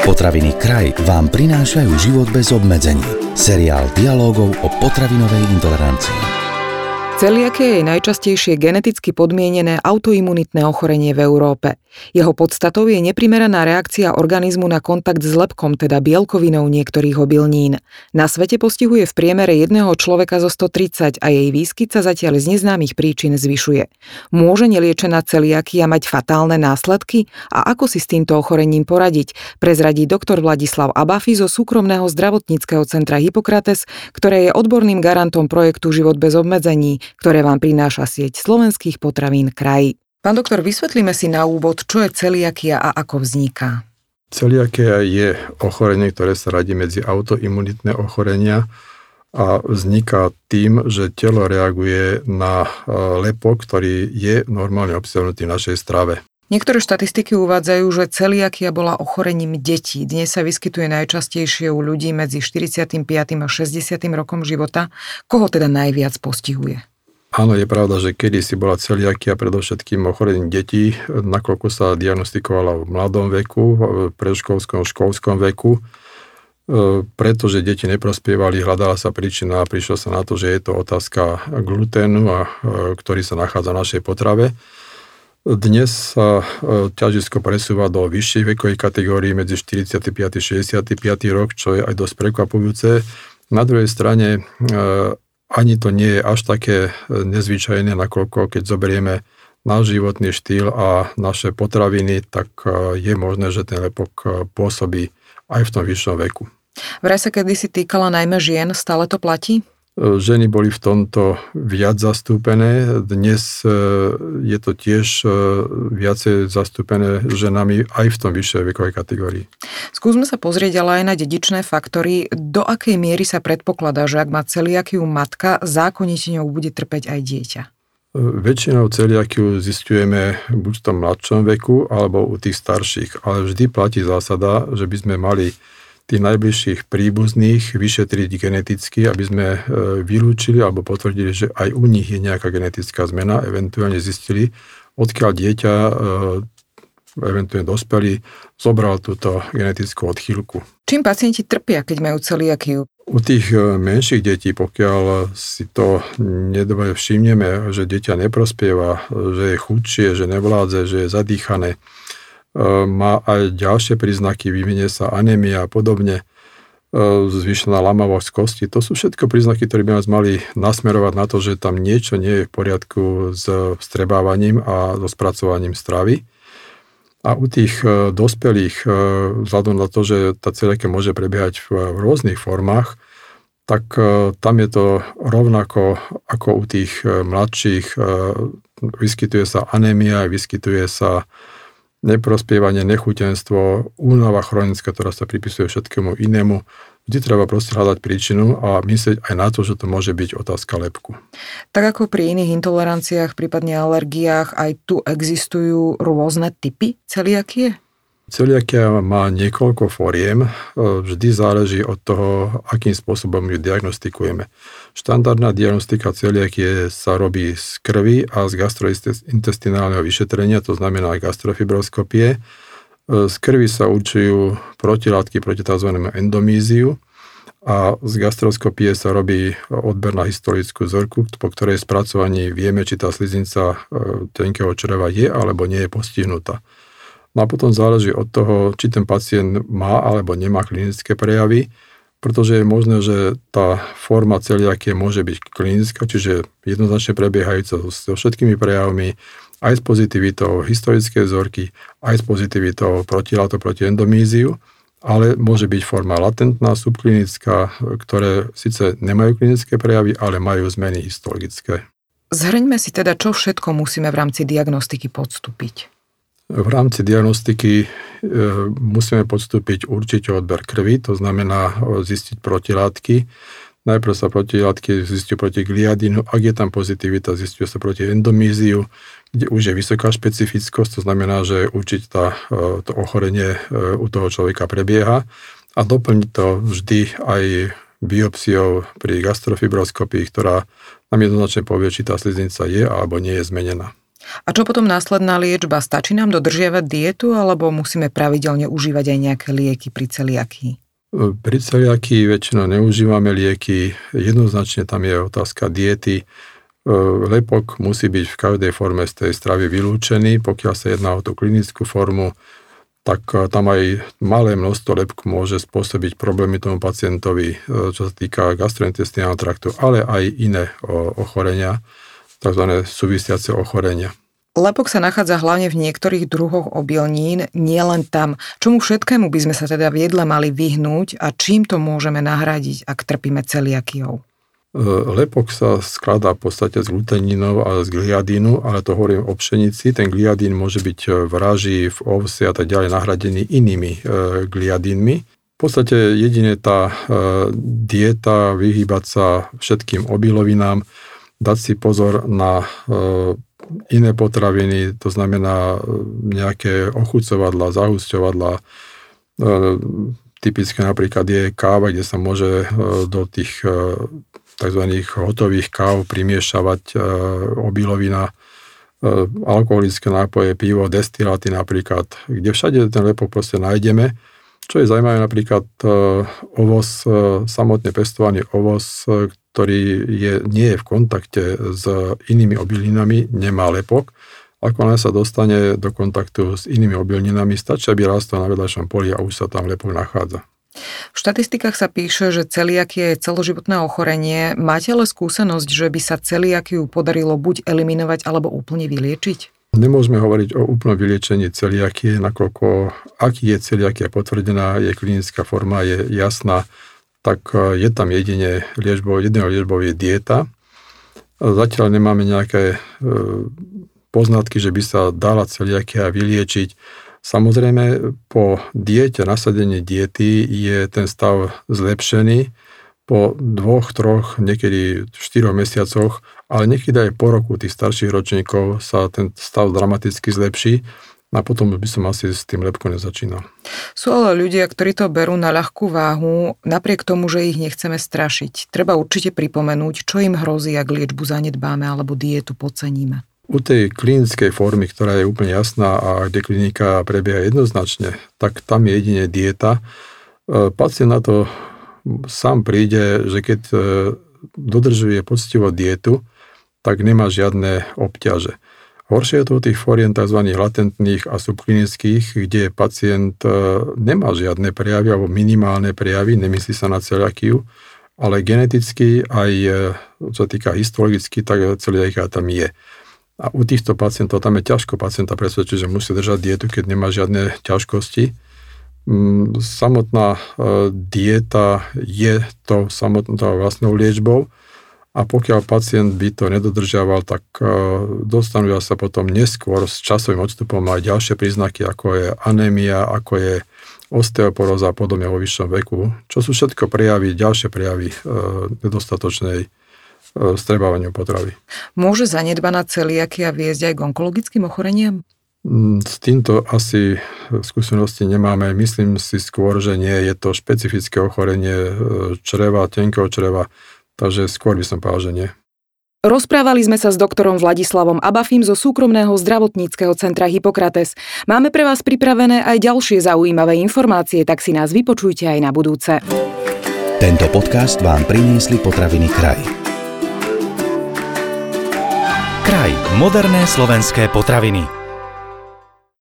Potraviny kraj vám prinášajú život bez obmedzení. Seriál dialógov o potravinovej intolerancii. Celiakia je najčastejšie geneticky podmienené autoimunitné ochorenie v Európe. Jeho podstatou je neprimeraná reakcia organizmu na kontakt s lepkom, teda bielkovinou niektorých obilnín. Na svete postihuje v priemere jedného človeka zo 130 a jej výskyt sa zatiaľ z neznámych príčin zvyšuje. Môže neliečená celiakia mať fatálne následky a ako si s týmto ochorením poradiť, prezradí doktor Vladislav Abafi zo súkromného zdravotníckého centra Hippokrates, ktoré je odborným garantom projektu Život bez obmedzení, ktoré vám prináša sieť slovenských potravín kraj. Pán doktor, vysvetlíme si na úvod, čo je celiakia a ako vzniká. Celiakia je ochorenie, ktoré sa radí medzi autoimunitné ochorenia a vzniká tým, že telo reaguje na e, lepok, ktorý je normálne obsiahnutý v našej strave. Niektoré štatistiky uvádzajú, že celiakia bola ochorením detí. Dnes sa vyskytuje najčastejšie u ľudí medzi 45. a 60. rokom života. Koho teda najviac postihuje? Áno, je pravda, že kedy si bola celiakia predovšetkým ochorením detí, nakoľko sa diagnostikovala v mladom veku, v predškolskom, školskom veku, e, pretože deti neprospievali, hľadala sa príčina a prišlo sa na to, že je to otázka gluténu, a, e, ktorý sa nachádza v našej potrave. Dnes sa e, ťažisko presúva do vyššej vekovej kategórii medzi 45. a 65. rok, čo je aj dosť prekvapujúce. Na druhej strane ani to nie je až také e, nezvyčajné, nakoľko keď zoberieme náš životný štýl a naše potraviny, tak e, je možné, že ten lepok e, pôsobí aj v tom vyššom veku. Vraj sa kedysi týkala najmä žien, stále to platí? Ženy boli v tomto viac zastúpené. Dnes e, je to tiež e, viacej zastúpené ženami aj v tom vyššej vekovej kategórii. Skúsme sa pozrieť ale aj na dedičné faktory. Do akej miery sa predpokladá, že ak má celiakiu matka, zákonite ňou bude trpeť aj dieťa? E, väčšinou celiakiu zistujeme buď v tom mladšom veku, alebo u tých starších. Ale vždy platí zásada, že by sme mali tých najbližších príbuzných vyšetriť geneticky, aby sme e, vylúčili alebo potvrdili, že aj u nich je nejaká genetická zmena, eventuálne zistili, odkiaľ dieťa, e, eventuálne dospelý, zobral túto genetickú odchýlku. Čím pacienti trpia, keď majú celiakiu? U tých e, menších detí, pokiaľ si to nedobre všimneme, že dieťa neprospieva, že je chudšie, že nevládze, že je zadýchané, má aj ďalšie príznaky, vyvinie sa anémia a podobne, e, zvyšená lamavosť kosti. To sú všetko príznaky, ktoré by nás mali nasmerovať na to, že tam niečo nie je v poriadku s strebávaním a so spracovaním stravy. A u tých e, dospelých, vzhľadom na to, že tá celiakia môže prebiehať v rôznych formách, tak tam je to rovnako ako u tých mladších. Vyskytuje sa anémia, vyskytuje sa neprospievanie, nechutenstvo, únava chronická, ktorá sa pripisuje všetkému inému. Vždy treba proste hľadať príčinu a myslieť aj na to, že to môže byť otázka lepku. Tak ako pri iných intoleranciách, prípadne alergiách, aj tu existujú rôzne typy celiakie? Celiakia má niekoľko fóriem, vždy záleží od toho, akým spôsobom ju diagnostikujeme. Štandardná diagnostika celiakie sa robí z krvi a z gastrointestinálneho vyšetrenia, to znamená gastrofibroskopie. Z krvi sa určujú protilátky proti tzv. endomíziu a z gastroskopie sa robí odber na historickú vzorku, po ktorej spracovaní vieme, či tá sliznica e, tenkého čreva je alebo nie je postihnutá. No a potom záleží od toho, či ten pacient má alebo nemá klinické prejavy pretože je možné, že tá forma celiakie môže byť klinická, čiže jednoznačne prebiehajúca so všetkými prejavmi, aj s pozitivitou historické vzorky, aj s pozitivitou protilátok proti endomíziu, ale môže byť forma latentná, subklinická, ktoré síce nemajú klinické prejavy, ale majú zmeny histologické. Zhrňme si teda, čo všetko musíme v rámci diagnostiky podstúpiť. V rámci diagnostiky e, musíme podstúpiť určite odber krvi, to znamená e, zistiť protilátky. Najprv sa protilátky zistujú proti gliadinu, ak je tam pozitivita, zistuje sa proti endomíziu, kde už je vysoká špecifickosť, to znamená, že určite e, to ochorenie u toho človeka prebieha a doplniť to vždy aj biopsiou pri gastrofibroskopii, ktorá nám jednoznačne povie, či tá sliznica je alebo nie je zmenená. A čo potom následná liečba? Stačí nám dodržiavať dietu alebo musíme pravidelne užívať aj nejaké lieky pri celiakii? Pri celiakii väčšinou neužívame lieky, jednoznačne tam je otázka diety. Lepok musí byť v každej forme z tej stravy vylúčený, pokiaľ sa jedná o tú klinickú formu, tak tam aj malé množstvo lepku môže spôsobiť problémy tomu pacientovi, čo sa týka gastrointestinálneho traktu, ale aj iné ochorenia tzv. súvisiace ochorenia. Lepok sa nachádza hlavne v niektorých druhoch obilnín, nie len tam. Čomu všetkému by sme sa teda v jedle mali vyhnúť a čím to môžeme nahradiť, ak trpíme celiakiou? E, lepok sa skladá v podstate z gluteninov a z gliadínu, ale to hovorím o pšenici. Ten gliadín môže byť v raži, v ovse a tak ďalej nahradený inými e, gliadínmi. V podstate jedine tá e, dieta, vyhýbať sa všetkým obilovinám, dať si pozor na e, iné potraviny, to znamená e, nejaké ochucovadla, zahusťovadla. E, typické napríklad je káva, kde sa môže do tých tzv. hotových káv primiešavať obilovina, alkoholické nápoje, pivo, destiláty napríklad, kde všade ten lepok proste nájdeme. Čo je zaujímavé napríklad ovoz, samotne pestovaný ovoz, ktorý je, nie je v kontakte s inými obilninami, nemá lepok. Ako len sa dostane do kontaktu s inými obilninami, stačí, aby rástol na vedľajšom poli a už sa tam lepok nachádza. V štatistikách sa píše, že celiakie je celoživotné ochorenie. Máte ale skúsenosť, že by sa celiakiu podarilo buď eliminovať alebo úplne vyliečiť? Nemôžeme hovoriť o úplnom vyliečení celiakie, nakoľko ak je celiakia potvrdená, je klinická forma, je jasná, tak e, je tam jedine liečbou, jedného liečbou je dieta. Zatiaľ nemáme nejaké e, poznatky, že by sa dala celiakia vyliečiť. Samozrejme, po diete, nasadení diety je ten stav zlepšený po dvoch, troch, niekedy štyroch mesiacoch, ale niekedy aj po roku tých starších ročníkov sa ten stav dramaticky zlepší a potom by som asi s tým lepko nezačínal. Sú ale ľudia, ktorí to berú na ľahkú váhu, napriek tomu, že ich nechceme strašiť. Treba určite pripomenúť, čo im hrozí, ak liečbu zanedbáme alebo dietu podceníme. U tej klinickej formy, ktorá je úplne jasná a kde klinika prebieha jednoznačne, tak tam je jedine dieta. E, pacient na to sám príde, že keď e, dodržuje poctivo dietu, tak nemá žiadne obťaže. Horšie je to u tých fórien tzv. latentných a subklinických, kde pacient e, nemá žiadne prejavy alebo minimálne prejavy, nemyslí sa na celiakiu, ale geneticky aj e, čo sa týka histologicky, tak celiakia tam je. A u týchto pacientov tam je ťažko pacienta presvedčiť, že musí držať dietu, keď nemá žiadne ťažkosti. Mm, samotná e, dieta je to samotnou vlastnou liečbou, a pokiaľ pacient by to nedodržiaval, tak e, dostanú sa potom neskôr s časovým odstupom aj ďalšie príznaky, ako je anémia, ako je osteoporóza a podobne vo vyššom veku, čo sú všetko prejavy, ďalšie prejavy e, nedostatočnej e, strebávaniu potravy. Môže zanedbaná celiakia viesť aj k onkologickým ochoreniam? Mm, s týmto asi skúsenosti nemáme. Myslím si skôr, že nie je to špecifické ochorenie čreva, tenkého čreva, Takže skôr by som povedal, že nie. Rozprávali sme sa s doktorom Vladislavom Abafim zo súkromného zdravotníckého centra Hippokrates. Máme pre vás pripravené aj ďalšie zaujímavé informácie, tak si nás vypočujte aj na budúce. Tento podcast vám priniesli potraviny kraj. Kraj. Moderné slovenské potraviny.